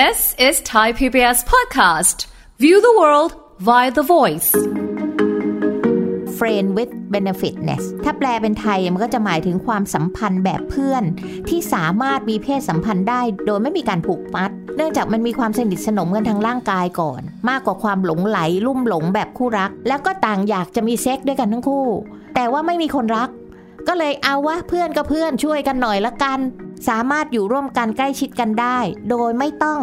This is Thai PBS podcast. View the world via the voice. friend with benefitness ถ้าแปลเป็นไทยมันก็จะหมายถึงความสัมพันธ์แบบเพื่อน ที่สามารถมีเพศสัมพันธ์ได้ โดยไม่มีการผูกมัด เนื่องจากมันมีความสนิทสนมกันทางร่างกายก่อน มากกว่าความหลงไหล ลุ่มหลงแบบคู่รัก แล้วก็ต่างอยากจะมีเซ็กด้วยกันทั้งคู่ แต่ว่าไม่มีคนรัก ก็เลยเอาวะเพื่อนกับเพื่อนช่วยกันหน่อยละกัน สามารถอยู่ร่วมกันใกล้ชิดกันได้ โดยไม่ต้อง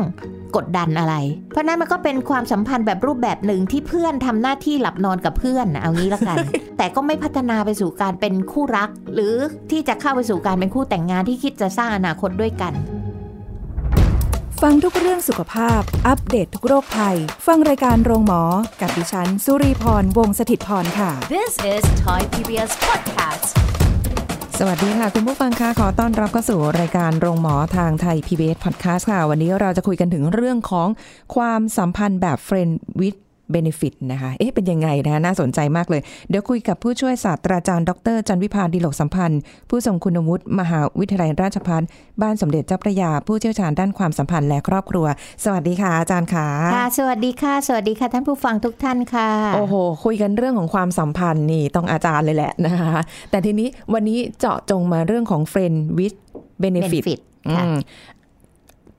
กดดันอะไร เพราะนั้นมันก็เป็นความสัมพันธ์แบบรูปแบบหนึ่งที่เพื่อนทำหน้าที่หลับนอนกับเพื่อนนะเอางี้ละกัน แต่ก็ไม่พัฒนาไปสู่การเป็นคู่รัก หรือที่จะเข้าไปสู่การเป็นคู่แต่งงานที่คิดจะสร้างอนาคตด้วยกัน ฟังทุกเรื่องสุขภาพ อัปเดตททุกโรคภัย ฟังรายการโรงหมอ กับดิฉัน สุรีพร วงศิตพรค่ะ This is Thai PBS podcast. สวัสดีค่ะ คุณผู้ฟังคะขอต้อนรับเข้าสู่รายการโรงหมอทางไทย PBS Podcast ค่ะ วันนี้เราจะคุยกันถึงเรื่องของความสัมพันธ์แบบ Friend with Benefit นะคะ เอ๊ะ เป็นยังไงนะน่าสนใจมากเลย เดี๋ยวคุยกับผู้ช่วยศาสตราจารย์ ดร จันวิพาดีโลกสัมพันธ์ ผู้ทรงคุณวุฒิมหาวิทยาลัยราชภัฏบ้านสมเด็จเจ้าพระยา ผู้เชี่ยวชาญด้านความสัมพันธ์และครอบครัว สวัสดีค่ะอาจารย์ค่ะค่ะ สวัสดีค่ะ สวัสดีค่ะท่านผู้ฟังทุกท่านค่ะ โอ้โห คุยกันเรื่องของความสัมพันธ์นี่ต้องอาจารย์เลยแหละนะคะ แต่ทีนี้วันนี้เจาะจงมาเรื่องของ friend with benefit benefit ค่ะอืม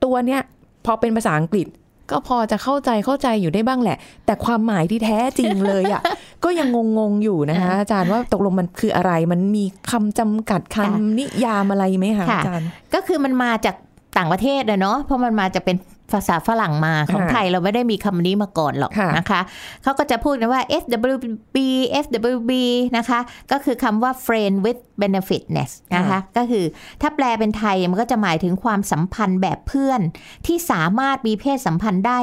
ตัวเนี้ยพอเป็นภาษาอังกฤษ ก็พอจะเข้าใจเข้าใจอยู่ได้บ้างแหละ แต่ความหมายที่แท้จริงเลยอะ ก็ยังงงๆอยู่นะคะอาจารย์ว่าตกลงมันคืออะไรมันมีคำจำกัดคำนิยามอะไรไหมคะค่ะอาจารย์ ก็คือมันมาจากต่างประเทศนะเนาะเพราะมันมาจะเป็น ภาษาฝรั่งมาของค่ะไทยเราไม่ได้มีคำนี้มาก่อนหรอกค่ะนะคะเขาก็จะพูดกันว่า FWB FWB นะคะ ก็คือคำว่า friend with benefitness นะคะ ก็คือถ้าแปลเป็นไทยมันก็จะหมายถึงความสัมพันธ์แบบเพื่อน ที่สามารถมีเพศสัมพันธ์ได้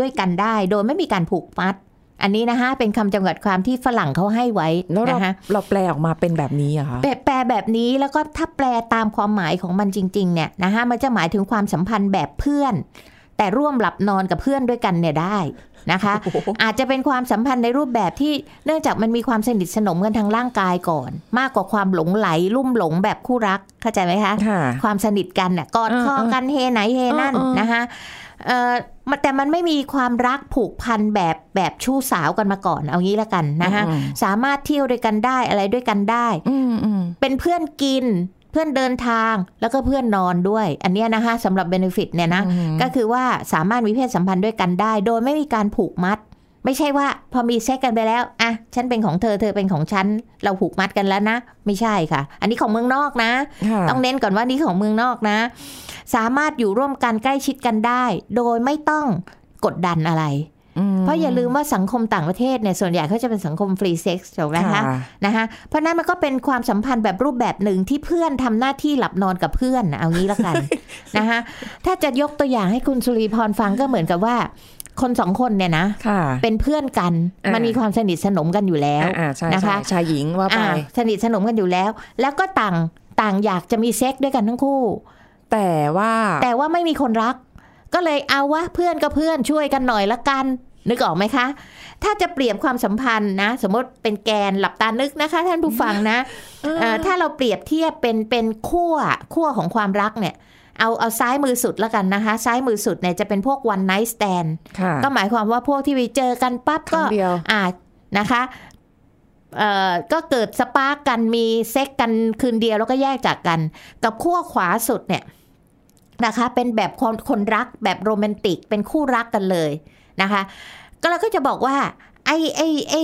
ด้วยกันได้ โดยไม่มีการผูกมัดอันนี้นะคะเป็นคำจำกัดความที่ฝรั่งเขาให้ไว้แล้วเรานะคะเราแปลออกมาเป็นแบบนี้เหรอะคะแปลแปลแบบนี้แล้วก็ถ้าแปลตามความหมายของมันจริง ๆ เนี่ยนะคะมันจะหมายถึงความสัมพันธ์แบบเพื่อน แต่ร่วมหลับนอนกับเพื่อนด้วยกันเนี่ยได้นะคะ อาจจะเป็นความสัมพันธ์ในรูปแบบที่เนื่องจากมันมีความสนิทสนมกันทางร่างกายก่อน มากกว่าความหลงไหลลุ่มหลงแบบคู่รักเข้าใจไหมคะค่ะความสนิทกันน่ะกอดคอเออเออกันเฮไหนเฮนั่นเออเออนะคะเอ่อมันแต่มันไม่มีความรักผูกพันแบบแบบชู้สาวกันมาก่อนเอางี้ละกันนะคะอืมสามารถเที่ยวด้วยกันได้อะไรด้วยกันได้อืมอืมเป็นเพื่อนกิน เพื่อนเดินทางแล้วก็เพื่อนนอนด้วย อันเนี้ยนะคะสำหรับ benefit เนี่ยนะอืมก็คือว่าสามารถมีเพศสัมพันธ์ด้วยกันได้ โดยไม่มีการผูกมัด ไม่ใช่ว่าพอมีเซ็กซ์กันไปแล้วอะฉันเป็นของเธอเธอเป็นของฉันเราผูกมัดกันแล้วนะ ไม่ใช่ค่ะ อันนี้ของเมืองนอกนะค่ะต้องเน้นก่อนว่านี่ของเมืองนอกนะ สามารถอยู่ร่วมกันใกล้ชิดกันได้ โดยไม่ต้องกดดันอะไร เพราะอย่าลืมว่าสังคมต่างประเทศเนี่ยส่วนใหญ่เขาจะเป็นสังคมฟรีเซ็กซ์ถูกไหมคะค่ะนะคะเพราะนั้นมันก็เป็นความสัมพันธ์แบบรูปแบบหนึ่งที่เพื่อนทำหน้าที่หลับนอนกับเพื่อนนะเอางี้ละกันนะคะถ้าจะยกตัวอย่างให้คุณสุริพรฟังก็เหมือนกับว่าคนสองคนเนี่ยนะค่ะเป็นเพื่อนกันอ่ามัมันมีความสนิทสนมกันอยู่แล้วอ่าอ่าใช่นะคะใช่ชายหญิงว่าไปอ่าสนิทสนมกันอยู่แล้ว แล้วก็ต่างต่างอยากจะมีเซ็กด้วยกันทั้งคู่ แต่ว่าแต่ว่าไม่มีคนรัก ก็เลยเอาวะเพื่อนกับเพื่อนช่วยกันหน่อยละกัน นึกออกไหมคะ ถ้าจะเปรียบความสัมพันธ์นะ สมมติเป็นแกนหลับตานึกนะคะ ท่านผู้ฟังนะเอ่อถ้าเราเปรียบเทียบเป็นเป็นขั้วขั้วของความรักเนี่ยเอาเอาซ้ายมือสุดแล้วกันนะคะ ซ้ายมือสุดเนี่ยจะเป็นพวก one night stand ค่ะก็หมายความว่าพวกที่ไปเจอกันปั๊บครั้ก็งเดียวก็อ่านะคะเอ่อก็เกิด spark กันมีเซ็กซ์กันคืนเดียวแล้วก็แยกจากกัน กับขั้วขวาสุดเนี่ยนะคะ เป็นแบบคนคนรักแบบโรแมนติกเป็นคู่รักกันเลย นะคะ ก็เราก็จะบอกว่าไอ้ไอ้ไอ้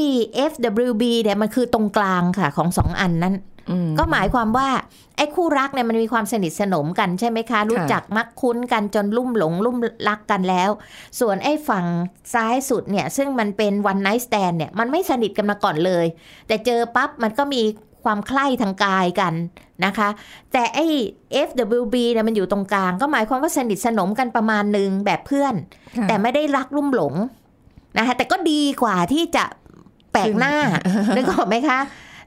FWB เนี่ยมันคือตรงกลางค่ะของสองอันนั้นอืมก็หมายความว่าไอ้คู่รักเนี่ยมันมีความสนิทสนมกันใช่ไหมคะ รู้จักมักคุ้นกันจนลุ่มหลงลุ่มรักกันแล้ว ส่วนไอ้ฝั่งซ้ายสุดเนี่ย ซึ่งมันเป็น one night stand เนี่ย มันไม่สนิทกันมาก่อนเลย แต่เจอปั๊บมันก็มี ความใคล้ทางกายกันนะคะ แต่ไอ้ FWB เนี่ยมันอยู่ตรงกลาง ก็หมายความว่าสนิทสนมกันประมาณหนึ่งแบบเพื่อนค่ะแต่ไม่ได้รักลุ่มหลงนะคะแต่ก็ดีกว่าที่จะแปลกหน้านึกออกไหมคะ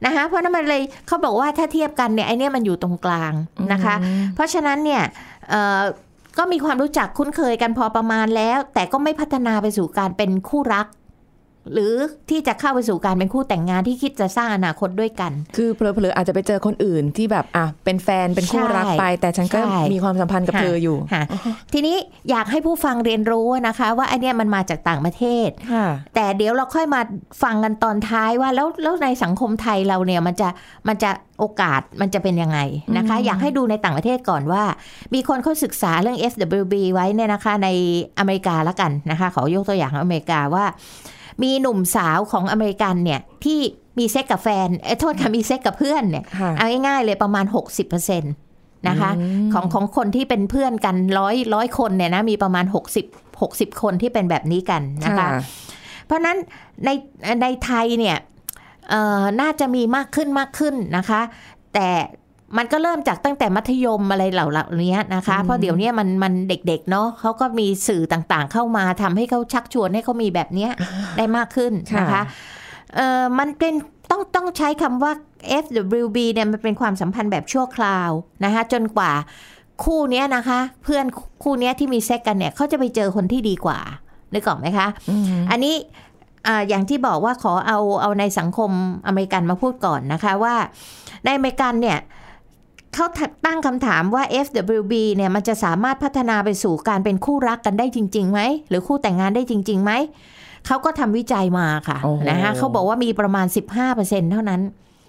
นะคะเพราะนั้นมันเลยเขาบอกว่าถ้าเทียบกันเนี่ยไอเนี่ยมันอยู่ตรงกลางนะคะ เพราะฉะนั้นเนี่ยเอ่อก็มีความรู้จักคุ้นเคยกันพอประมาณแล้ว แต่ก็ไม่พัฒนาไปสู่การเป็นคู่รัก หรือที่จะเข้าไปสู่การเป็นคู่แต่งงานที่คิดจะสร้างอนาคตด้วยกัน คือเผลอๆอาจจะไปเจอคนอื่นที่แบบอะเป็นแฟนเป็นคู่รักไป แต่ฉันก็ใช่มีความสัมพันธ์กับเธออยู่ค่ะทีนี้อยากให้ผู้ฟังเรียนรู้นะคะ ว่าอันเนี้ยมันมาจากต่างประเทศค่ะแต่เดี๋ยวเราค่อยมาฟังกันตอนท้ายว่าแล้วแล้วในสังคมไทยเราเนี่ยมันจะมันจะโอกาสมันจะเป็นยังไงนะคะ อยากให้ดูในต่างประเทศก่อนว่า มีคนเขาศึกษาเรื่อง FWB ไว้เนี่ยนะคะในอเมริกาละกันนะคะขอยกตัวอย่างของอเมริกาว่า มีหนุ่มสาวของอเมริกันเนี่ยที่มีเซ็กกับแฟนเอ้ยโทษค่ะมีเซ็กกับเพื่อนเนี่ยค่ะเอาง่ายๆเลยประมาณ 60%นะคะของของคนที่เป็นเพื่อนกันร้อยร้อยคนเนี่ยนะมีประมาณ 60 60 คนที่เป็นแบบนี้กันนะคะเพราะฉะนั้นในในไทยเนี่ยเอ่อน่าจะมีมากขึ้นมากขึ้นนะคะ แต่ มันก็เริ่มจากตั้งแต่มัธยมอะไรเหล่านี้นะคะ เพราะเดี๋ยวนี้มันมันเด็กๆเนาะเขาก็มีสื่อต่างๆ เข้ามาทำให้เขาชักชวนให้เขามีแบบเนี้ยได้มากขึ้นนะคะค่ะเออมันเป็นต้องต้องใช้คำว่า FWB เนี่ยมันเป็นความสัมพันธ์แบบชั่วคราวนะคะจนกว่าคู่เนี้ยนะคะ เพื่อนคู่เนี้ยที่มีเซ็กกันเนี่ยเขาจะไปเจอคนที่ดีกว่านึกออกไหมคะ อันนี้อ่าอย่างที่บอกว่าขอเอาเอาในสังคมอเมริกันมาพูดก่อนนะคะว่า ในอเมริกันเนี่ย เขาตั้งคำถามว่า FWB เนี่ยมันจะสามารถพัฒนาไปสู่การเป็นคู่รักกันได้จริงๆไหมหรือคู่แต่งงานได้จริงๆไหมเขาก็ทำวิจัยมาค่ะโอ้โหนะคะเขาบอกว่ามีประมาณ 15%เท่านั้น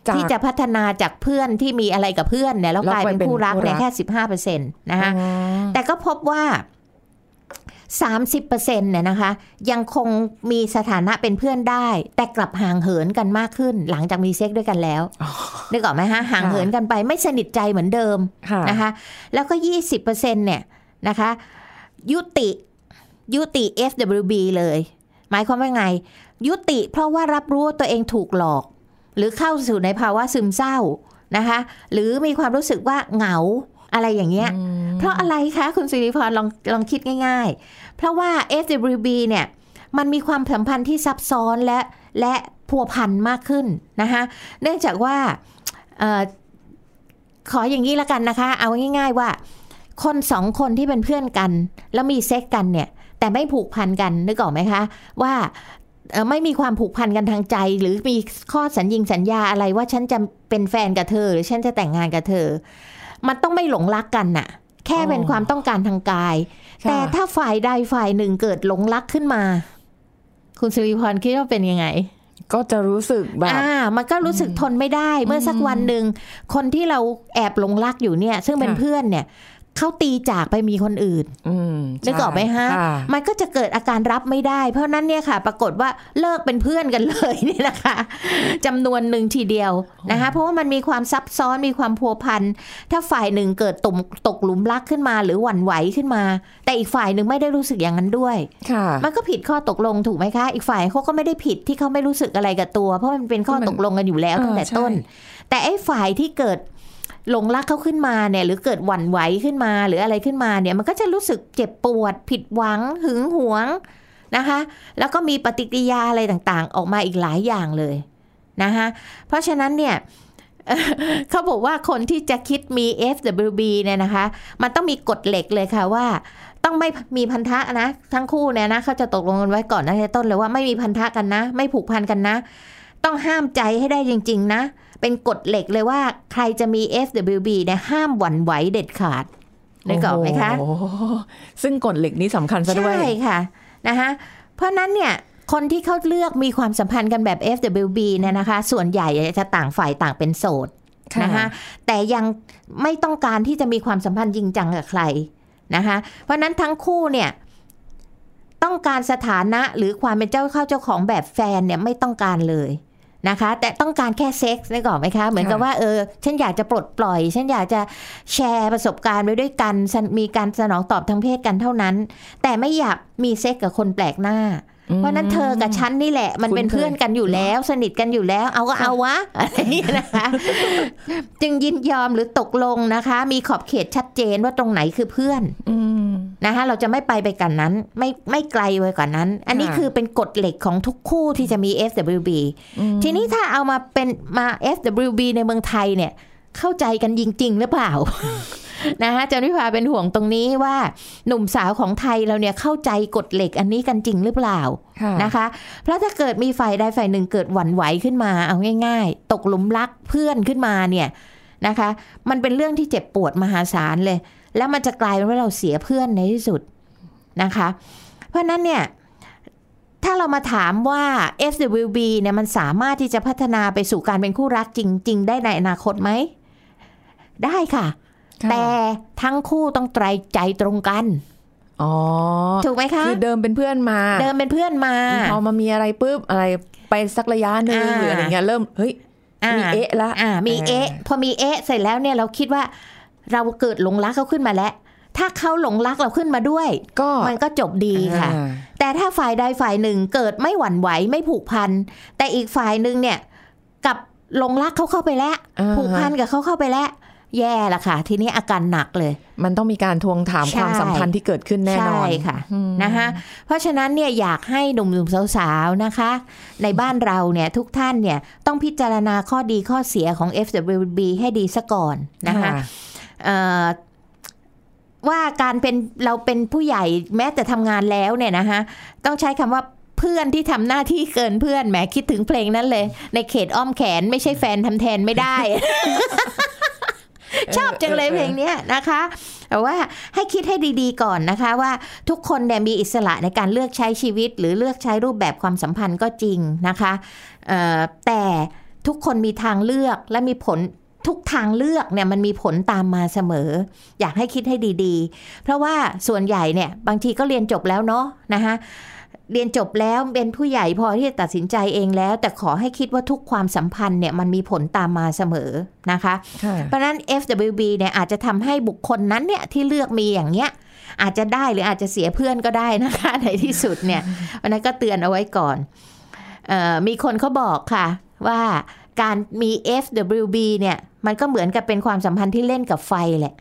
จากที่จะพัฒนาจากเพื่อนที่มีอะไรกับเพื่อนเนี่ยแล้วกลายเป็นคู่รักเนี่ยแค่ 15%นะคะอ๋อแต่ก็พบว่า 30%เนี่ยนะคะ ยังคงมีสถานะเป็นเพื่อนได้ แต่กลับห่างเหินกันมากขึ้น หลังจากมีเซ็กด้วยกันแล้วนึกออกไหมฮะห่างเหินกันไปไม่สนิทใจเหมือนเดิมค่ะนะคะ แล้วก็ 20%เนี่ยนะคะ ยุติยุติ FWB เลย หมายความว่าไง ยุติเพราะว่ารับรู้ว่าตัวเองถูกหลอก หรือเข้าสู่ในภาวะซึมเศร้านะคะ หรือมีความรู้สึกว่าเหงา อะไรอย่างเงี้ย เพราะอะไรคะ คุณสิริพรลองลองคิดง่าย ๆ เพราะว่า FWB เนี่ย มันมีความสัมพันธ์ที่ซับซ้อนและและพัวพันมากขึ้นนะคะเนื่องจากว่าเออขออย่างนี้ละกันนะคะ เอาง่าย ๆว่า คนสองคนที่เป็นเพื่อนกัน แล้วมีเซ็กกันเนี่ย แต่ไม่ผูกพันกันนึกออกไหมคะ ว่าเอ่อไม่มีความผูกพันกันทางใจ หรือมีข้อสัญญิงสัญญาอะไรว่าฉันจะเป็นแฟนกับเธอ หรือฉันจะแต่งงานกับเธอ มันต้องไม่หลงรักกันน่ะ แค่เป็นอ๋อความต้องการทางกายค่ะแต่ถ้าฝ่ายใดฝ่ายหนึ่งเกิดหลงรักขึ้นมา คุณสุริพรคิดว่าเป็นยังไง ก็จะรู้สึกแบบอ่า มันก็รู้สึกทนไม่ได้ เมื่อสักวันหนึ่งคนที่เราแอบหลงรักอยู่เนี่ย ซึ่งเป็นค่ะเพื่อนเนี่ย เขาตีจากไปมีคนอื่นอืมนึกออกไหมฮะใช่ค่มันก็จะเกิดอาการรับไม่ได้ เพราะนั้นเนี่ยค่ะ ปรากฏว่าเลิกเป็นเพื่อนกันเลยเนี่ยนะคะจำนวนหนึ่งทีเดียวนะคะ เพราะว่ามันมีความซับซ้อนมีความพัวพันถ้าฝ่ายหนึ่งเกิดตกตกหลุมรักขึ้นมา หรือหวั่นไหวขึ้นมา แต่อีกฝ่ายหนึ่งไม่ได้รู้สึกอย่างนั้นด้วยค่ะมันก็ผิดข้อตกลงถูกไหมคะ อีกฝ่ายเขาก็ไม่ได้ผิดที่เขาไม่รู้สึกอะไรกับตัว เพราะมันเป็นข้อมันตกลงกันอยู่แล้วเออตั้งแต่ใช่ต้น แต่ไอ้ฝ่ายที่เกิด หลงรักเขาขึ้นมาเนี่ยหรือเกิดหวั่นไหวขึ้นมา หรืออะไรขึ้นมาเนี่ยมันก็จะรู้สึกเจ็บปวด ผิดหวังหึงหวงนะคะ แล้วก็มีปฏิกิริยาอะไรต่างๆ ออกมาอีกหลายอย่างเลยนะคะเพราะฉะนั้นเนี่ยเขาบอกว่าคนที่จะคิดมี FWB เนี่ยนะคะ มันต้องมีกฎเหล็กเลยค่ะว่า ต้องไม่มีพันธะนะ ทั้งคู่เนี่ยนะเขาจะตกลงกันไว้ก่อนตั้งแต่ต้นเลยว่าไม่มีพันธะกันนะ ไม่ผูกพันกันนะ ต้องห้ามใจให้ได้จริง ๆ นะ เป็นกฎเหล็กเลยว่าใครจะมี FWB เนี่ยห้ามหวั่นไหวเด็ดขาดได้ก่อนไหมคะโอ้โหซึ่งกฎเหล็กนี้สำคัญซะด้วย ใช่ค่ะนะคะเพราะนั้นเนี่ยคนที่เขาเลือกมีความสัมพันธ์กันแบบ FWB เนี่ยนะคะ ส่วนใหญ่จะต่างฝ่ายต่างเป็นโสดค่ะนะคะแต่ยังไม่ต้องการที่จะมีความสัมพันธ์จริงจังกับใครนะคะ เพราะฉะนั้นทั้งคู่เนี่ยต้องการสถานะหรือความเป็นเจ้าเข้าเจ้าของแบบแฟนเนี่ยไม่ต้องการเลย นะคะ แต่ต้องการแค่เซ็กซ์ได้ก่อนไหมคะ เหมือนกับว่าเออฉันอยากจะปลดปล่อย ฉันอยากจะแชร์ประสบการณ์ไว้ด้วยกันสนมีการสนองตอบทางเพศกันเท่านั้น แต่ไม่อยากมีเซ็กกับคนแปลกหน้า เพราะฉะนั้นเธอกับฉันนี่แหละ มันเป็นคุ้นเคยเพื่อนกันอยู่แล้ว สนิทกันอยู่แล้ว เอาก็เอาวะอะไรอย่างเงี้ยนะคะ จึงยินยอมหรือตกลงนะคะ มีขอบเขตชัดเจนว่าตรงไหนคือเพื่อนอืมนะคะเราจะไม่ไปไปกันนั้น ไม่ไม่ไกลไปกว่านั้น อันนี้ค่ะคือเป็นกฎเหล็กของทุกคู่ที่จะมี FWB ทีนี้ถ้าเอามาเป็นมา FWB ในเมืองไทยเนี่ย เข้าใจกันจริง ๆ หรือเปล่า นะคะจันวิภาเป็นห่วงตรงนี้ว่าหนุ่มสาวของไทยเราเนี่ยเข้าใจกฎเหล็กอันนี้กันจริงหรือเปล่าค่ะนะคะ เพราะถ้าเกิดมีฝ่ายใดฝ่ายหนึ่งเกิดหวั่นไหวขึ้นมาเอาง่าย ๆ ตกหลุมรักเพื่อนขึ้นมาเนี่ยนะคะ มันเป็นเรื่องที่เจ็บปวดมหาศาลเลย แล้วมันจะกลายเป็นว่าเราเสียเพื่อนในที่สุดนะคะ เพราะฉะนั้นเนี่ยถ้าเรามาถามว่า FWB เนี่ยมันสามารถที่จะพัฒนาไปสู่การเป็นคู่รักจริง ๆ ได้ในอนาคตไหม ได้ค่ะค่ะ แต่ทั้งคู่ต้องไตรใจตรงกันอ๋อถูกไหมคะคือเดิมเป็นเพื่อนมา เดิมเป็นเพื่อนมาพอมามีอะไรปุ๊บอะไรไปสักระยะหนึ่งอ่าหรืออะไรเงี้ยเริ่มเฮ้ยมีเอ๊ะละอ่ามีอ่าเอ๊ะพอมีเอ๊ะเสร็จแล้วเนี่ยเราคิดว่าเราเกิดหลงรักเขาขึ้นมาแล้วถ้าเขาหลงรักเราขึ้นมาด้วย ก็มันก็จบดีค่ะอ่าแต่ถ้าฝ่ายใดฝ่ายหนึ่งเกิดไม่หวั่นไหวไม่ผูกพัน แต่อีกฝ่ายหนึ่งเนี่ยกลับหลงรักเขาเข้าไปแล้วอ่าผูกพันกับเขาเข้าไปแล้ว แย่ละค่ะ ทีนี้อาการหนักเลย มันต้องมีการทวงถามใช่ความสัมพันธ์ที่เกิดขึ้นแน่นอนใช่ค่ะอืมนะคะเพราะฉะนั้นเนี่ยอยากให้หนุ่มๆสาวๆนะคะ ในบ้านเราเนี่ยทุกท่านเนี่ยต้องพิจารณาข้อดีข้อเสียของ FWB ให้ดีซะก่อนนะคะเอ่อว่าการเป็นเราเป็นผู้ใหญ่แม้แต่ทำงานแล้วเนี่ยนะคะต้องใช้คำว่าเพื่อนที่ทำหน้าที่เกินเพื่อนแหมคิดถึงเพลงนั้นเลย ในเขตอ้อมแขนไม่ใช่แฟนทำแทนไม่ได้ ชอบจังเลยเพลงนี้นะคะ แต่ว่าให้คิดให้ดีๆก่อนนะคะว่าทุกคนเนี่ยมีอิสระในการเลือกใช้ชีวิต หรือเลือกใช้รูปแบบความสัมพันธ์ก็จริงนะคะแต่ทุกคนมีทางเลือกและมีผลทุกทางเลือกเนี่ยมันมีผลตามมาเสมอ อยากให้คิดให้ดีๆ เพราะว่าส่วนใหญ่เนี่ยบางทีก็เรียนจบแล้วเนาะนะคะ เรียนจบแล้วเป็นผู้ใหญ่พอที่จะตัดสินใจเองแล้ว แต่ขอให้คิดว่าทุกความสัมพันธ์เนี่ยมันมีผลตามมาเสมอนะคะค่ะเพราะฉะนั้น FWB เนี่ยอาจจะทำให้บุคคลนั้นเนี่ยที่เลือกมีอย่างเงี้ยอาจจะได้หรืออาจจะเสียเพื่อนก็ได้นะคะในที่สุดเนี่ยวันนั้นก็เตือนเอาไว้ก่อนเออมีคนเขาบอกค่ะว่าการมี FWB เนี่ยมันก็เหมือนกับเป็นความสัมพันธ์ที่เล่นกับไฟแหละ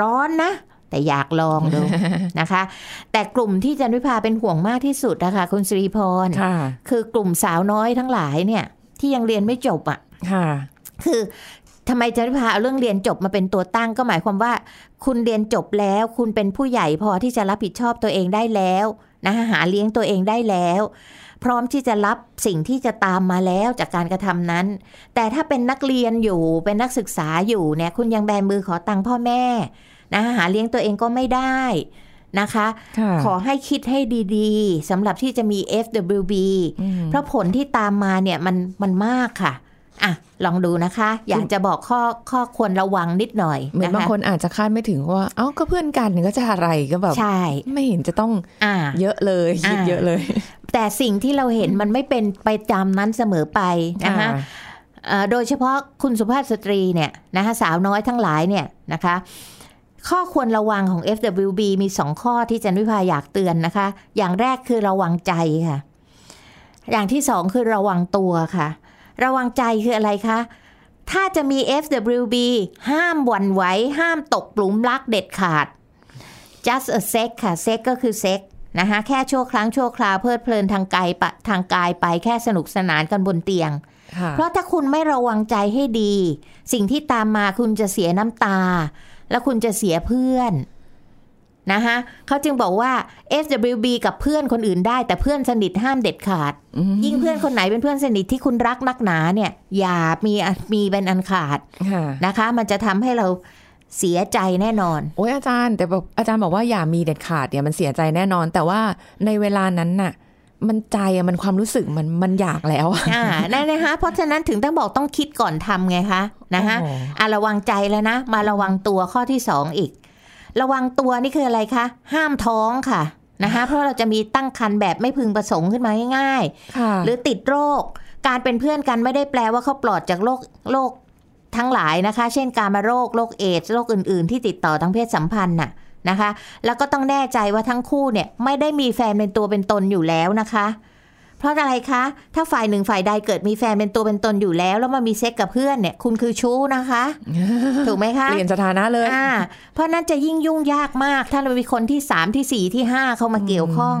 ร้อนนะ แต่อยากลองดูนะคะ แต่กลุ่มที่จันวิภาเป็นห่วงมากที่สุดนะคะคุณสิริพรค่ะคือกลุ่มสาวน้อยทั้งหลายเนี่ย ที่ยังเรียนไม่จบอะค่ะคือทำไมจะพาเอาเรื่องเรียนจบมาเป็นตัวตั้งก็หมายความว่า คุณเรียนจบแล้ว คุณเป็นผู้ใหญ่พอที่จะรับผิดชอบตัวเองได้แล้วนะคะหาเลี้ยงตัวเองได้แล้ว พร้อมที่จะรับสิ่งที่จะตามมาแล้วจากการกระทำนั้น แต่ถ้าเป็นนักเรียนอยู่เป็นนักศึกษาอยู่เนี่ยคุณยังแบมือขอตังค์พ่อแม่ นะคะหาเลี้ยงตัวเองก็ไม่ได้นะคะค่ะขอให้คิดให้ดีๆสำหรับที่จะมี FWB อืมเพราะผลที่ตามมาเนี่ยมันมันมากค่ะอะลองดูนะคะ อยากจะบอกข้อข้อควรระวังนิดหน่อย เหมือนนะบางคะคนอาจจะคาดไม่ถึงว่า เอ้าก็เพื่อนกันก็จะอะไรก็แบบใช่ ไม่เห็นจะต้องอ่าเยอะเลยคิดอ่าเยอะเลย แต่สิ่งที่เราเห็นมันไม่เป็นไปตามนั้นเสมอไปนะคะเอ่อโดยเฉพาะคุณสุภาพสตรีเนี่ยนะคะสาวน้อยทั้งหลายเนี่ยนะคะ ข้อควรระวังของ FWB มีสองข้อที่จันวิภาอยากเตือนนะคะ อย่างแรกคือระวังใจค่ะ อย่างที่สองคือระวังตัวค่ะ ระวังใจคืออะไรคะ ถ้าจะมี FWB ห้ามหวั่นไหว ห้ามตกปลุมรักเด็ดขาด just a sex ค่ะ sex ก็คือ sex นะคะแค่ชั่วครั้งชั่วคราวเพลิดเพลินทางกายปะทางกายไปแค่สนุกสนานกันบนเตียงค่ะเพราะถ้าคุณไม่ระวังใจให้ดี สิ่งที่ตามมาคุณจะเสียน้ำตา แล้วคุณจะเสียเพื่อนนะคะเขาจึงบอกว่า FWB กับเพื่อนคนอื่นได้ แต่เพื่อนสนิทห้ามเด็ดขาดอืมยิ่งเพื่อนคนไหนเป็นเพื่อนสนิทที่คุณรักนักหนาเนี่ย อย่ามีมีเป็นอันขาดค่ะนะคะ มันจะทำให้เราเสียใจแน่นอน โอ้ยอาจารย์แต่แบบอาจารย์บอกว่าอย่ามีเด็ดขาดเนี่ยมันเสียใจแน่นอน แต่ว่าในเวลานั้นน่ะ มันใจอะมันความรู้สึกมันมันอยากแล้วอะอ่านั่นนะคะเพราะฉะนั้นถึงต้องบอกต้องคิดก่อนทำไงคะนะคะโอ้โหอะระวังใจแล้วนะ มาระวังตัวข้อที่สองอีก ระวังตัวนี่คืออะไรคะห้ามท้องค่ะนะคะเพราะเราจะมีตั้งครรภ์แบบไม่พึงประสงค์ขึ้นมาง่ายค่ะๆหรือติดโรค การเป็นเพื่อนกันไม่ได้แปลว่าเขาปลอดจากโรคโรคทั้งหลายนะคะ เช่นการมาโรคโรคเอดส์โรคอื่น ๆ ที่ติดต่อทางเพศสัมพันธ์น่ะ นะคะ แล้วก็ต้องแน่ใจว่าทั้งคู่เนี่ยไม่ได้มีแฟนเป็นตัวเป็นตนอยู่แล้วนะคะ เพราะอะไรคะ ถ้าฝ่ายหนึ่งฝ่ายใดเกิดมีแฟนเป็นตัวเป็นตนอยู่แล้ว แล้วมามีเซ็กกับเพื่อนเนี่ย คุณคือชู้นะคะ ถูกไหมคะ เปลี่ยนสถานะเลยอ่าเพราะนั้นจะยิ่งยุ่งยากมาก ถ้าเรามีคนที่สามที่สี่ที่ห้าเข้ามาเกี่ยวข้อง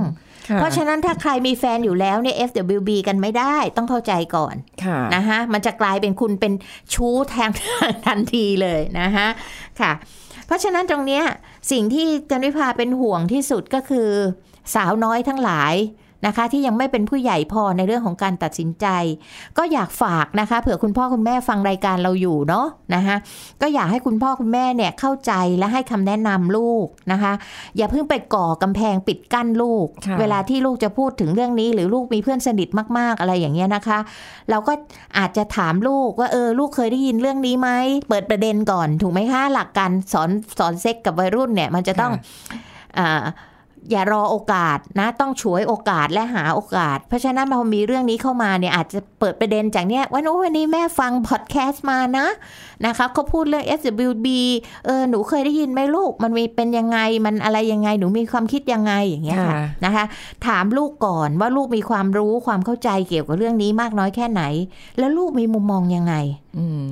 ค่เพราะฉะนั้นถ้าใครมีแฟนอยู่แล้วเนี่ย FWB กันไม่ได้ต้องเข้าใจก่อนค่ะนะคะมันจะกลายเป็นคุณเป็นชู้แทงทันทีเลยนะคะค่ะเพเพราะฉะนั้นตรงเนี้ย สิ่งที่จันวิภาเป็นห่วงที่สุดก็คือ สาวน้อยทั้งหลาย นะคะ ที่ยังไม่เป็นผู้ใหญ่พอในเรื่องของการตัดสินใจ ก็อยากฝากนะคะ เผื่อคุณพ่อคุณแม่ฟังรายการเราอยู่เนาะนะคะก็อยากให้คุณพ่อคุณแม่เนี่ยเข้าใจและให้คำแนะนำลูกนะคะ อย่าเพิ่งไปก่อกำแพงปิดกั้นลูกค่ะเวลาที่ลูกจะพูดถึงเรื่องนี้ หรือลูกมีเพื่อนสนิทมาก ๆอะไรอย่างเงี้ยนะคะ เราก็อาจจะถามลูกว่าเออลูกเคยได้ยินเรื่องนี้ไหมเปิดประเด็นก่อนถูกไหมคะหลักการสอนสอนเซ็กกับวัยรุ่นเนี่ย มันจะต้องอ่า อย่ารอโอกาสนะ ต้องฉวยโอกาสและหาโอกาส เพราะฉะนั้นพอมีเรื่องนี้เข้ามาเนี่ยอาจจะเปิดประเด็นจากเนี้ยวันโอ้วันนี้แม่ฟังพอดแคสต์มานะนะคะเขาพูดเรื่อง SWB เออหนูเคยได้ยินไหมลูก มันมีเป็นยังไงมันอะไรยังไงหนูมีความคิดยังไงอย่างเงี้ยค่ะค่ะนะคะ ถามลูกก่อนว่าลูกมีความรู้ความเข้าใจเกี่ยวกับเรื่องนี้มากน้อยแค่ไหน แล้วลูกมีมุมมองยังไงอืม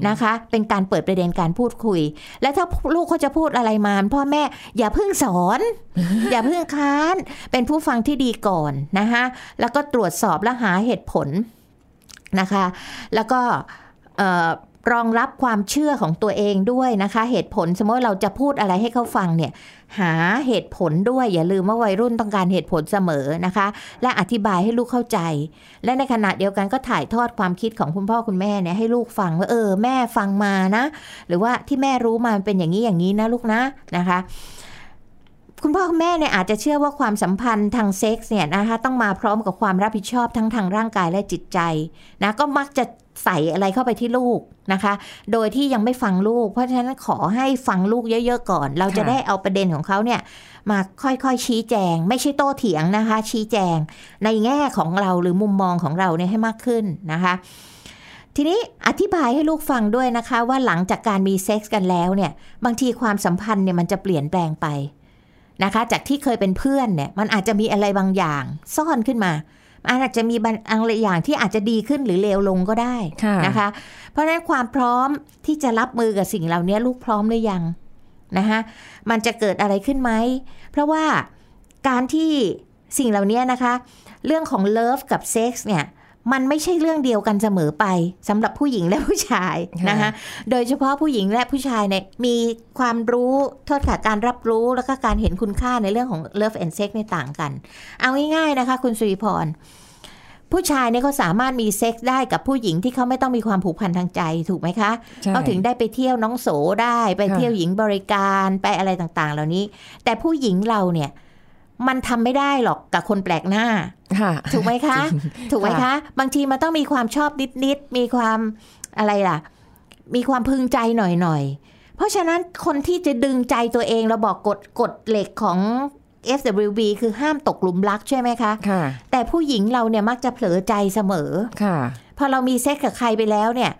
นะคะ เป็นการเปิดประเด็นการพูดคุย และถ้าลูกเขาจะพูดอะไรมาพ่อแม่อย่าเพิ่งสอน อย่าเพิ่งค้าน เป็นผู้ฟังที่ดีก่อนนะคะแล้วก็ตรวจสอบและหาเหตุผลนะคะ แล้วก็เอ่อ รองรับความเชื่อของตัวเองด้วยนะคะ เหตุผลสมมติเราจะพูดอะไรให้เขาฟังเนี่ยหาเหตุผลด้วยอย่าลืมว่าวัยรุ่นต้องการเหตุผลเสมอนะคะ และอธิบายให้ลูกเข้าใจ และในขณะเดียวกันก็ถ่ายทอดความคิดของคุณพ่อคุณแม่เนี่ยให้ลูกฟังว่าเออแม่ฟังมานะ หรือว่าที่แม่รู้มามันเป็นอย่างนี้อย่างนี้นะลูกนะนะคะคุณพ่อคุณแม่เนี่ยอาจจะเชื่อว่าความสัมพันธ์ทางเซ็กส์เนี่ยนะคะต้องมาพร้อมกับความรับผิดชอบทั้งทางร่างกายและจิตใจนะก็มักจะ ใส่อะไรเข้าไปที่ลูกนะคะ โดยที่ยังไม่ฟังลูก เพราะฉะนั้นขอให้ฟังลูกเยอะๆก่อน เราจะได้เอาประเด็นของเขาเนี่ยมาค่อยๆชี้แจง ไม่ใช่โต้เถียงนะคะ ชี้แจง ในแง่ของเราหรือมุมมองของเราเนี่ยให้มากขึ้นนะคะทีนี้อธิบายให้ลูกฟังด้วยนะคะว่าหลังจากการมีเซ็กส์กันแล้วเนี่ย บางทีความสัมพันธ์เนี่ยมันจะเปลี่ยนแปลงไปนะคะ จากที่เคยเป็นเพื่อนเนี่ย มันอาจจะมีอะไรบางอย่างซ่อนขึ้นมา มันอาจจะมีบางอะไรอย่างที่อาจจะดีขึ้นหรือเลวลงก็ได้ค่ะนะคะ เพราะฉะนั้นความพร้อมที่จะรับมือกับสิ่งเหล่านี้ลูกพร้อมหรือยังนะคะมันจะเกิดอะไรขึ้นไหม เพราะว่าการที่สิ่งเหล่านี้นะคะ เรื่องของเลิฟกับเซ็กส์เนี่ย มันไม่ใช่เรื่องเดียวกันเสมอไปสำหรับผู้หญิงและผู้ชายนะคะโดยเฉพาะผู้หญิงและผู้ชายเนี่ยมีความรู้โทษค่ะการรับรู้แล้วก็การเห็นคุณค่าในเรื่องของ love and sex ในต่างกัน เอาง่ายๆนะคะ คุณสุริพรผู้ชายเนี่ยเขาสามารถมีเซ็กส์ได้กับผู้หญิงที่เขาไม่ต้องมีความผูกพันทางใจถูกไหมคะใช่เขาถึงได้ไปเที่ยวน้องโสได้ ไปค่ะเที่ยวหญิงบริการไปอะไรต่างๆ เหล่านี้ แต่ผู้หญิงเราเนี่ย มันทำไม่ได้หรอกกับคนแปลกหน้าค่ะถูกไหมคะจริงถูกไหมค่ะคะ บางทีมันต้องมีความชอบนิดๆมีความอะไรล่ะ มีความพึงใจหน่อยๆ เพราะฉะนั้นคนที่จะดึงใจตัวเองเราบอกกฎกฎเหล็กของ FWB คือห้ามตกหลุมรักใช่ไหมคะค่ะ แต่ผู้หญิงเราเนี่ยมักจะเผลอใจเสมอค่ะพอเรามีเซ็กซ์กับใครไปแล้วเนี่ย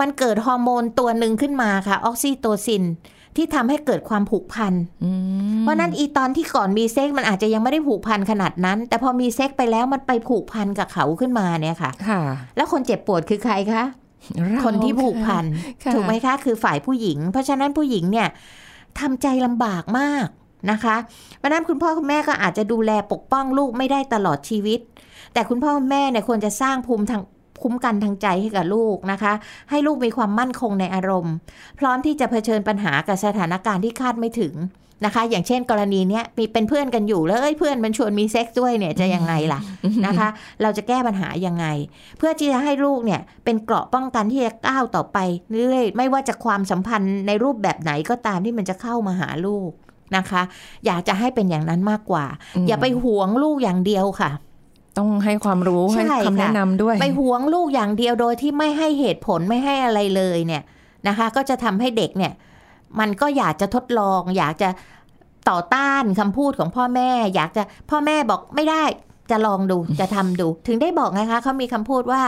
มันเกิดฮอร์โมนตัวหนึ่งขึ้นมาค่ะ ออกซิโตซิน ที่ทำให้เกิดความผูกพันอืมเพราะนั้นอีตอนที่ก่อนมีเซ็กซ์มันอาจจะยังไม่ได้ผูกพันขนาดนั้น แต่พอมีเซ็กซ์ไปแล้วมันไปผูกพันกับเขาขึ้นมาเนี่ยค่ะ ค่ะ แล้วคนเจ็บปวดคือใครคะเราคนที่ผูกพันค่ะถูกไหมคะ คือฝ่ายผู้หญิง เพราะฉะนั้นผู้หญิงเนี่ยทำใจลำบากมากนะคะเพราะฉะนั้นคุณพ่อคุณแม่ก็อาจจะดูแลปกป้องลูกไม่ได้ตลอดชีวิต แต่คุณพ่อคุณแม่เนี่ยควรจะสร้างภูมิทาง คุ้มกันทางใจให้กับลูกนะคะ ให้ลูกมีความมั่นคงในอารมณ์ พร้อมที่จะเผชิญปัญหากับสถานการณ์ที่คาดไม่ถึงนะคะ อย่างเช่นกรณีเนี้ยมีเป็นเพื่อนกันอยู่แล้วเอ้ยเพื่อนมันชวนมีเซ็กซ์ด้วยเนี่ยจะยังไงล่ะนะคะ เราจะแก้ปัญหายังไง เพื่อที่จะให้ลูกเนี่ยเป็นเกราะป้องกันที่จะก้าวต่อไปเรื่อยไม่ว่าจะความสัมพันธ์ในรูปแบบไหนก็ตามที่มันจะเข้ามาหาลูกนะคะ อยากจะให้เป็นอย่างนั้นมากกว่า อย่าไปหวงลูกอย่างเดียวค่ะ ต้องให้ความรู้ใช่ให้คำแนะค่ะนำด้วย ไปหวงลูกอย่างเดียวโดยที่ไม่ให้เหตุผลไม่ให้อะไรเลยเนี่ยนะคะ ก็จะทำให้เด็กเนี่ย มันก็อยากจะทดลอง อยากจะต่อต้านคำพูดของพ่อแม่ อยากจะพ่อแม่บอกไม่ได้จะลองดูจะทำดู ถึงได้บอกนะคะเขามีคำพูดว่า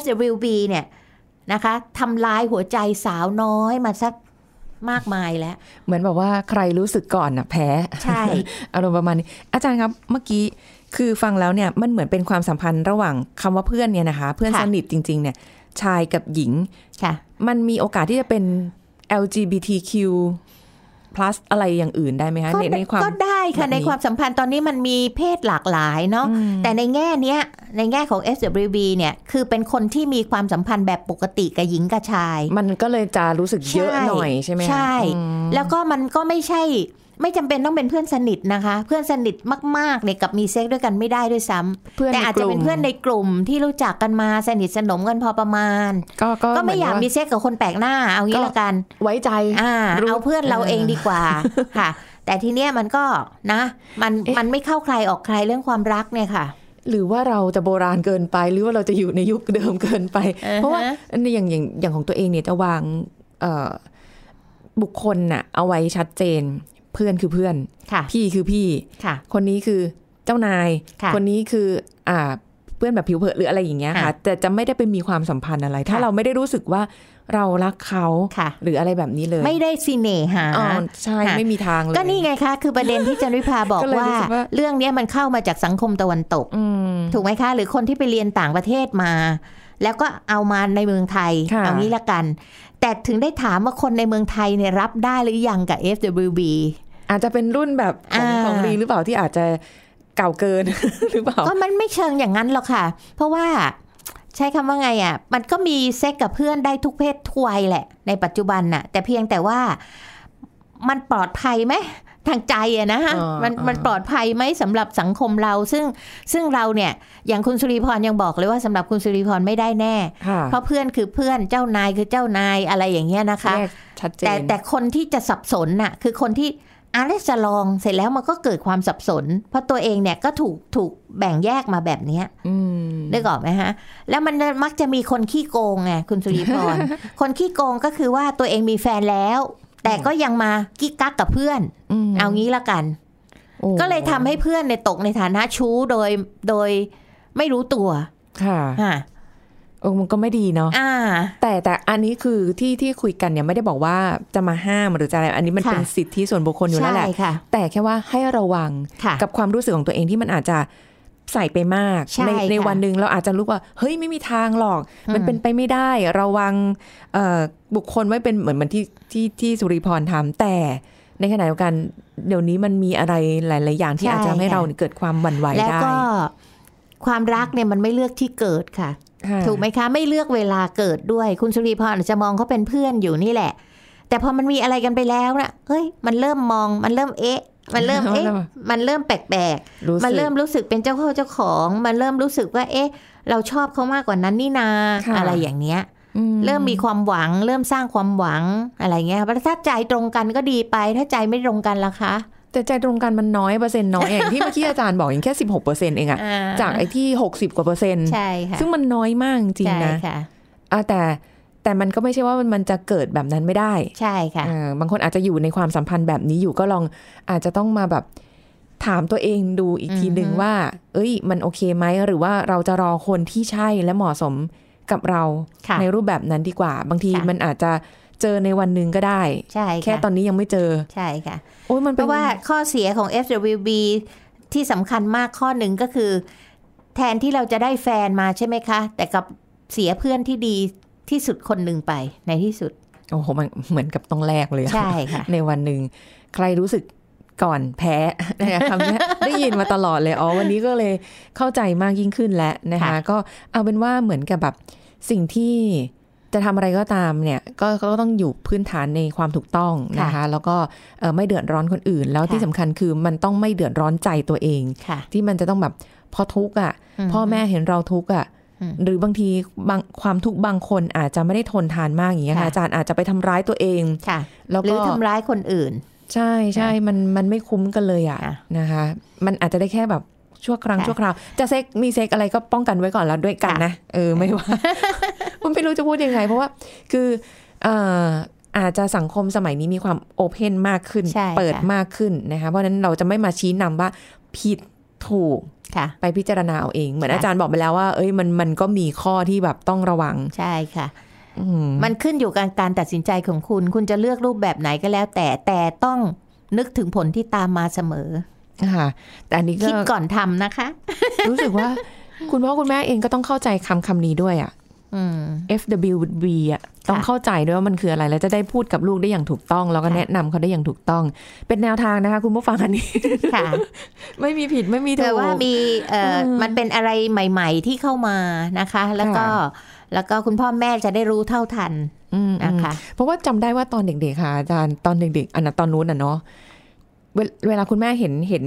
FWB เนี่ยนะคะทำลายหัวใจสาวน้อยมาสักมากมายแล้ว เหมือนแบบว่าใครรู้สึกก่อนน่ะแพ้ ใช่ อารมณ์ประมาณนี้ อาจารย์ครับเมื่อกี้ คือฟังแล้วเนี่ยมันเหมือนเป็นความสัมพันธ์ระหว่างคำว่าเพื่อนเนี่ยนะคะ เพื่อนค่ะสนิทจริง ๆ เนี่ย ชายกับหญิงค่ะ มันมีโอกาสที่จะเป็น LGBTQ plus อะไรอย่างอื่นได้ไหมคะก็ในในความก็ได้ค่ะแบบนี้ในความสัมพันธ์ตอนนี้มันมีเพศหลากหลายเนาะแต่ในแง่เนี้ยในแง่ของ SWB เนี่ยคือเป็นคนที่มีความสัมพันธ์แบบปกติกับหญิงกับชาย มันก็เลยจะรู้สึกเยอะหน่อยใช่ไหมคะใช่อืมแล้วก็มันก็ไม่ใช่ ไม่จำเป็นต้องเป็นเพื่อนสนิทนะคะ เพื่อนสนิทมากๆเนี่ยกับมีเซ็กด้วยกันไม่ได้ด้วยซ้ำเพื่อนแต่ในอาจกจะลุ่เป็มนเพื่อนในกลุ่มที่รู้จักกันมาสนิทสนมกันพอประมาณ ก็ก็ก็ไม่อยากเหนมีว่เซ็กกับคนแปลกหน้า เอางี้ละกัน ไว้ใจอ่ารู้เอาเพื่อนเราเออเองดีกว่าค่ะ แต่ทีเนี้ยมันก็นะ มันเอ๊ะมันไม่เข้าใครออกใครเรื่องความรักเนี่ยค่ะหรือว่าเราจะโบราณเกินไป หรือว่าเราจะอยู่ในยุคเดิมเกินไปอือฮะเพราะว่าในอย่างอย่างอย่างของตัวเองเนี่ยจะวางเอ่อบุคคลน่ะเอาไว้ชัดเจน เพื่อนคือเพื่อนค่ะพี่คือพี่ค่ะ คนนี้คือเจ้านายค่ะคนนี้คืออ่าเพื่อนแบบผิวเผินหรืออะไรอย่างเงี้ยค่ะค่ะแต่จะไม่ได้ไปมีความสัมพันธ์อะไร ถ้าค่ะเราไม่ได้รู้สึกว่าเรารักเขาค่ะหรืออะไรแบบนี้เลย ไม่ได้สิเนหาอ๋อใช่ค่ะไม่มีทางเลยก็นี่ไงคะคือประเด็นที่จันวิภาบอกก็เลยว่ารู้สึกว่า เรื่องเนี้ยมันเข้ามาจากสังคมตะวันตกอืมถูกไหมคะ หรือคนที่ไปเรียนต่างประเทศมา แล้วก็เอามาในเมืองไทยค่ะเอางี้ละกัน แต่ถึงได้ถามว่าคนในเมืองไทยเนี่ยรับได้หรือยังกับ FWB อาจจะเป็นรุ่นแบบของอ่าของรีหรือเปล่าที่อาจจะเก่าเกินหรือเปล่าก็มันไม่เชิงอย่างนั้นหรอกค่ะ เพราะว่าใช้คำว่าไงอะ มันก็มีเซ็กกับเพื่อนได้ทุกเพศทุกวัยแหละ ในปัจจุบันน่ะ แต่เพียงแต่ว่ามันปลอดภัยไหม ทางใจอะนะฮะอ่ามันอ่ามัมันปลอดภัยไหมสำหรับสังคมเรา ซึ่งซึ่งเราเนี่ยอย่างคุณสุริพรยังบอกเลยว่าสำหรับคุณสุริพรไม่ได้แน่ค่ะเพราะเพื่อนคือเพื่อนเจ้านายคือเจ้านายอะไรอย่างเงี้ยนะคะแยกชัดเจนแต่แต่คนที่จะสับสนน่ะคือคนที่อาเลจะลองเสร็จแล้วมันก็เกิดความสับสน เพราะตัวเองเนี่ยก็ถูกถูกแบ่งแยกมาแบบเนี้ยอืมนึกออกไหมฮะ แล้วมันมักจะมีคนขี้โกงไงคุณสุริพรคนขี้โกงก็คือว่าตัวเองมีแฟนแล้ว แต่ก็ยังมากิ๊กกักกับเพื่อนมเอางี้ละกันโอ้ก็เลยทำให้เพื่อนในยตกในฐานะชู้โดยโดยไม่รู้ตัว ค่ะฮะโอ้มันก็ไม่ดีเนาะอ่าแต่แต่อันนี้คือที่ที่คุยกันเนี่ยไม่ได้บอกว่าจะมาห้ามหรือจะอะไร อันนี้มันค่ะเป็นสิทธิส่วนบุคคลอยู่แล้วแหละใช่ค่ะแต่แค่ว่าให้ระวังค่ะกับความรู้สึกของตัวเองที่มันอาจจะ ใส่ไปมากใช่ในในค่ะวันหนึ่งเราอาจจะรู้ว่า เฮ้ยไม่มีทางหรอก มันอืมเป็นไปไม่ได้ระวังเอ่อบุคคลไว้เป็นเหมือนเหมือนที่ที่ที่สุริพรทำแต่ในขณะเดียวกันเดี๋ยวนี้มันมีอะไรหลาย ๆ อย่างที่อาจจะทำให้เราเกิดความหวั่นไหวแล้วได้ก็ความรักเนี่ยมันไม่เลือกที่เกิดค่ะค่ะ ถูกไหมคะ ไม่เลือกเวลาเกิดด้วย คุณสุริพรอาจจะมองเขาเป็นเพื่อนอยู่นี่แหละ แต่พอมันมีอะไรกันไปแล้วนะเฮ้ย มันเริ่มมอง มันเริ่มเอ๊ะ มันเริ่มเอ๊ะ มันเริ่มแปลกรู้ๆสึกมันเริ่มรู้สึกเป็นเจ้าเข้าเจ้าของ มันเริ่มรู้สึกว่า เอ๊ะ เราชอบเขามากกว่านั้นนี่นาค่ะอะไรอย่างเนี้ยอืเริ่มมีความหวัง เริ่มสร้างความหวังอะไรเงี้ยถ้าใจตรงกันก็ดีไป ถ้าใจไม่ตรงกันล่ะคะแต่ใจตรงกันมันน้อยเปอร์เซ็นต์น้อยอย่างที่เมื่อกี้อาจารย์บอกอย่างแค่สิบหกเปอร์เซ็นต์เองอะอ่จากไอ้ที่หกสิบกว่าเปอร์เซ็นต์ใช่ค่ะซึ่งมันน้อยมากจริงใช่ๆนะค่ะอะแต่ แต่มันก็ไม่ใช่ว่ามันจะเกิดแบบนั้นไม่ได้ ใช่ค่ะเออบางคนอาจจะอยู่ในความสัมพันธ์แบบนี้อยู่ก็ลองอาจจะต้องมาแบบถามตัวเองดูอีกทีหนึ่งอือฮึว่า เอ้ย มันโอเคไหม หรือว่าเราจะรอคนที่ใช่และเหมาะสมกับเราค่ะในรูปแบบนั้นดีกว่า บางทีค่ะมันอาจจะเจอในวันหนึ่งก็ได้ ใช่ค่ะแค่ตอนนี้ยังไม่เจอ ใช่ค่ะ โอ้ยมันเพเป็นราะว่าข้อเสียของ FWB ที่สำคัญมากข้อหนึ่งก็คือ แทนที่เราจะได้แฟนมาใช่ไหมคะ แต่กับเสียเพื่อนที่ดี ที่สุดคนหนึ่งไปในที่สุด โอ้โหมันเหมือนกับต้องแลกเลยอะใช่ค่ะในวันหนึ่งใครรู้สึกก่อนแพ้นะคะคำเนี้ยได้ยินมาตลอดเลยอ๋อวันนี้ก็เลยเข้าใจมากยิ่งขึ้นแล้วนะคะค่ะก็เอาเป็นว่าเหมือนกับแบบสิ่งที่จะทำอะไรก็ตามเนี่ยก็ก็ต้องอยู่พื้นฐานในความถูกต้องนะคะ แล้วก็เอ่อไม่เดือดร้อนคนอื่น แล้วที่สำคัญคือมันต้องไม่เดือดร้อนใจตัวเองค่ะที่มันจะต้องแบบพอทุกข์อะพ่อแม่เห็นเราทุกข์อะอืม หรือบางทีบางความทุกข์บางคนอาจจะไม่ได้ทนทานมากอย่างเงี้ยค่ะค่ะอาจารย์อาจจะไปทำร้ายตัวเองค่ะแล้วหรืก็อทำร้ายคนอื่น ใช่ใช่มันมันไม่คุ้มกันเลยอะค่ะนะคะ มันอาจจะได้แค่แบบชั่วครั้งค่ะชั่วคราวจะเซ็กมีเซ็กอะไรก็ป้องกันไว้ก่อนแล้วด้วยกันค่ะนะเออไม่ว่ามันไม่รู้จะพูดยังไง เพราะว่าคือเอ่ออาจจะสังคมสมัยนี้มีความโอเพนมากขึ้นใช่เปิดค่ะมากขึ้นนะคะเพราะฉะนั้นเราจะไม่มาชี้นำว่าผิดถูกค่ะ ไปพิจารณาเอาเอง เหมือนค่ะอาจารย์บอกไปแล้วว่า เอ้ยมันมันก็มีข้อที่แบบต้องระวังใช่ค่ะอืมมันขึ้นอยู่กับการตัดสินใจของคุณ คุณจะเลือกรูปแบบไหนก็แล้ว แต่แต่ต้องนึกถึงผลที่ตามมาเสมอค่ะแต่อันนี้ก็คิดก่อนทำนะคะ รู้สึกว่าคุณพ่อคุณแม่เองก็ต้องเข้าใจคำคำนี้ด้วยอะอืม FWB อะต้องเข้าใจด้วยว่ามันคืออะไร แล้วจะได้พูดกับลูกได้อย่างถูกต้อง แล้วก็ค่ะแนะนำเขาได้อย่างถูกต้อง เป็นแนวทางนะคะ คุณผู้ฟังอันนี้ค่ะ ไม่มีผิดไม่มีถูแต่กว่ามีเอ่ออมันเป็นอะไรใหม่ ๆ ที่เข้ามานะคะ แล้วก็ค่ะแล้วก็คุณพ่อแม่จะได้รู้เท่าทันอืมนะคะเพราะว่าจำได้ว่าตอนเด็กๆค่ะอาจารย์ตอนเด็กๆอันนั้นตอนนู้นอะเนาะเวลเวลาคุณแม่เห็นเห็น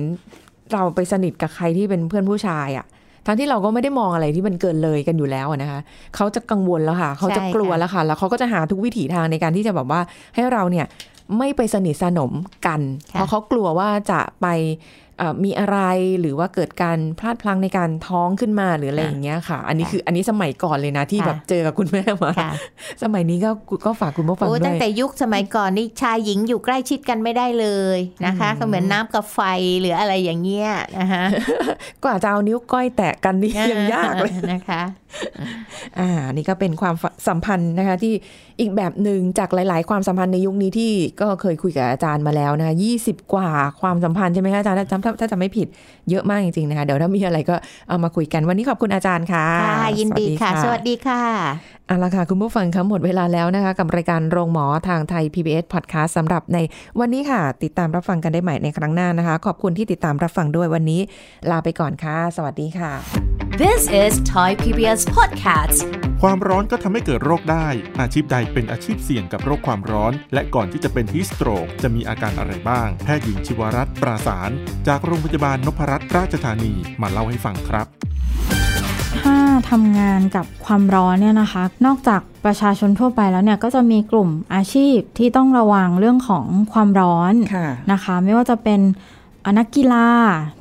เราไปสนิทกับใครที่เป็นเพื่อนผู้ชายอะ ทั้งที่เราก็ไม่ได้มองอะไรที่มันเกินเลยกันอยู่แล้วอะนะคะเขาจะกังวลแล้วค่ะ เขาจะกลัวแล้วค่ะ แล้วเขาก็จะหาทุกวิถีทางในการที่จะแบบว่าให้เราเนี่ยไม่ไปสนิทสนมกันค่ะเพราะเขากลัวว่าจะไปเอ่อ มีอะไรหรือว่าเกิดการพลาดพลั้งในการท้องขึ้นมาหรืออะไรอย่างเงี้ยค่ะ อันนี้คืออันนี้สมัยก่อนเลยนะที่แบบเจอกับคุณแม่มาค่ะสมัยนี้ก็ก็ฝากคุณผู้ฟังโอ้ด้ตั้วงยแต่ยุคสมัยก่อนนี่ชายหญิงอยู่ใกล้ชิดกันไม่ได้เลยนะคะอืมก็เหมือนน้ำกับไฟหรืออะไรอย่างเงี้ยนะคะกว่าจะเอานิ้วก้อยแตะกันนี่ยังยากเลยนะคะ อ่านี่ก็เป็นความสัมพันธ์นะคะ ที่อีกแบบหนึ่งจากหลาย ๆ ความสัมพันธ์ในยุคนี้ที่ก็เคยคุยกับอาจารย์มาแล้วนะคะยี่สิบกว่าความสัมพันธ์ใช่ไหมคะอาจารย์ถ้าถ้าถ้าจำไม่ผิดเยอะมากจริง ๆ นะคะ เดี๋ยวถ้ามีอะไรก็เอามาคุยกันวันนี้ขอบคุณอาจารย์ค่ะค่ะยินดีค่ะ สวัสดีค่ะเอาละค่ะคุณผู้ฟังคะหมดเวลาแล้วนะคะ กับรายการโรงหมอทางไทย PBS Podcast สำหรับในวันนี้ค่ะ ติดตามรับฟังกันได้ใหม่ในครั้งหน้านะคะ ขอบคุณที่ติดตามรับฟังด้วยวันนี้ ลาไปก่อนค่ะ สวัสดีค่ะ This is Thai PBS Podcast ความร้อนก็ทำให้เกิดโรคได้ อาชีพใดเป็นอาชีพเสี่ยงกับโรคความร้อน และก่อนที่จะเป็นฮีสโตรกจะมีอาการอะไรบ้าง แพทย์หญิงชิวรัตน์ปราสาร จากโรงพยาบาลนพรัตน์ราชธานีมาเล่าให้ฟังครับถ้าทำงานกับความร้อนเนี่ยนะคะ นอกจากประชาชนทั่วไปแล้วเนี่ยก็จะมีกลุ่มอาชีพที่ต้องระวังเรื่องของความร้อนค่ะนะคะ ไม่ว่าจะเป็น นักกีฬา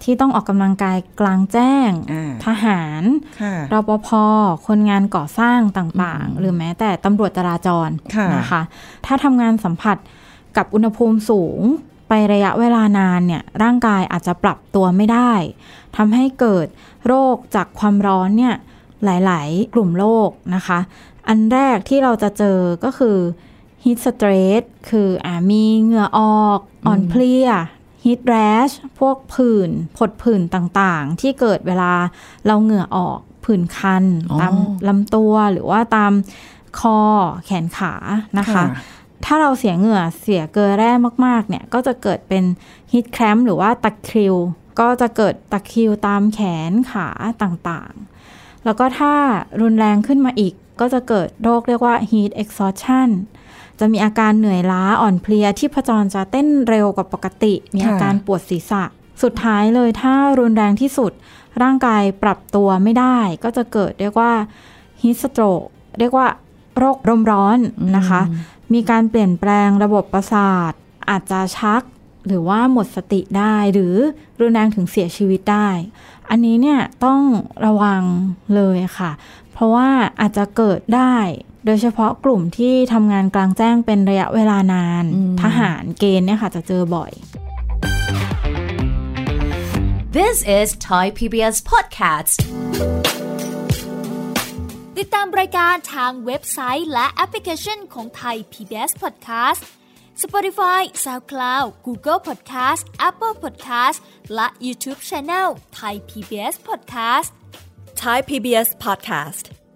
ที่ต้องออกกำลังกายกลางแจ้งอ่าทหารค่ะรปภคนงานก่อสร้างต่างๆ หรือแม้แต่ตำรวจจราจรค่ะนะคะ ถ้าทำงานสัมผัสกับอุณหภูมิสูงไประยะเวลานานเนี่ยร่างกายอาจจะปรับตัวไม่ได้ทำให้เกิดโรคจากความร้อนเนี่ยหลายๆ กลุ่มโรคนะคะ อันแรกที่เราจะเจอก็คือ heat stress คืออามีเหงื่อออก อ่อนเพลีย heat rash พวกผื่นผดผื่นต่างๆ ที่เกิดเวลาเราเหงื่อออกผื่นคันอ๋อตามลำตัวหรือว่าตามคอแขนขานะคะ ถ้าเราเสียเหงื่อเสียเกลือแร่มากๆ เนี่ย ก็จะเกิดเป็นฮิตแครมหรือว่าตะคริว ก็จะเกิดตะคริวตามแขนขาต่างๆ แล้วก็ถ้ารุนแรงขึ้นมาอีกก็จะเกิดโรคเรียกว่า heat exhaustion จะมีอาการเหนื่อยล้าอ่อนเพลียที่พจรจะเต้นเร็วกว่าปกติ มีอาการปวดศีรษะ สุดท้ายเลยถ้ารุนแรงที่สุด ร่างกายปรับตัวไม่ได้ ก็จะเกิดเรียกว่า heat stroke เรียกว่าโรคลมร้อนนะคะ มีการเปลี่ยนแปลงระบบประสาท อาจจะชักหรือว่าหมดสติได้หรือรุนแรงถึงเสียชีวิตได้ อันนี้เนี่ยต้องระวังเลยค่ะ เพราะว่าอาจจะเกิดได้ โดยเฉพาะกลุ่มที่ทำงานกลางแจ้งเป็นระยะเวลานาน ทหารเกณฑ์เนี่ยค่ะจะเจอบ่อย This is Thai PBS Podcast ติดตามรายการทางเว็บไซต์และแอปพลิเคชันของไทย PBS Podcast Spotify SoundCloud Google Podcast Apple Podcast และ YouTube Channel Thai PBS Podcast Thai PBS podcast.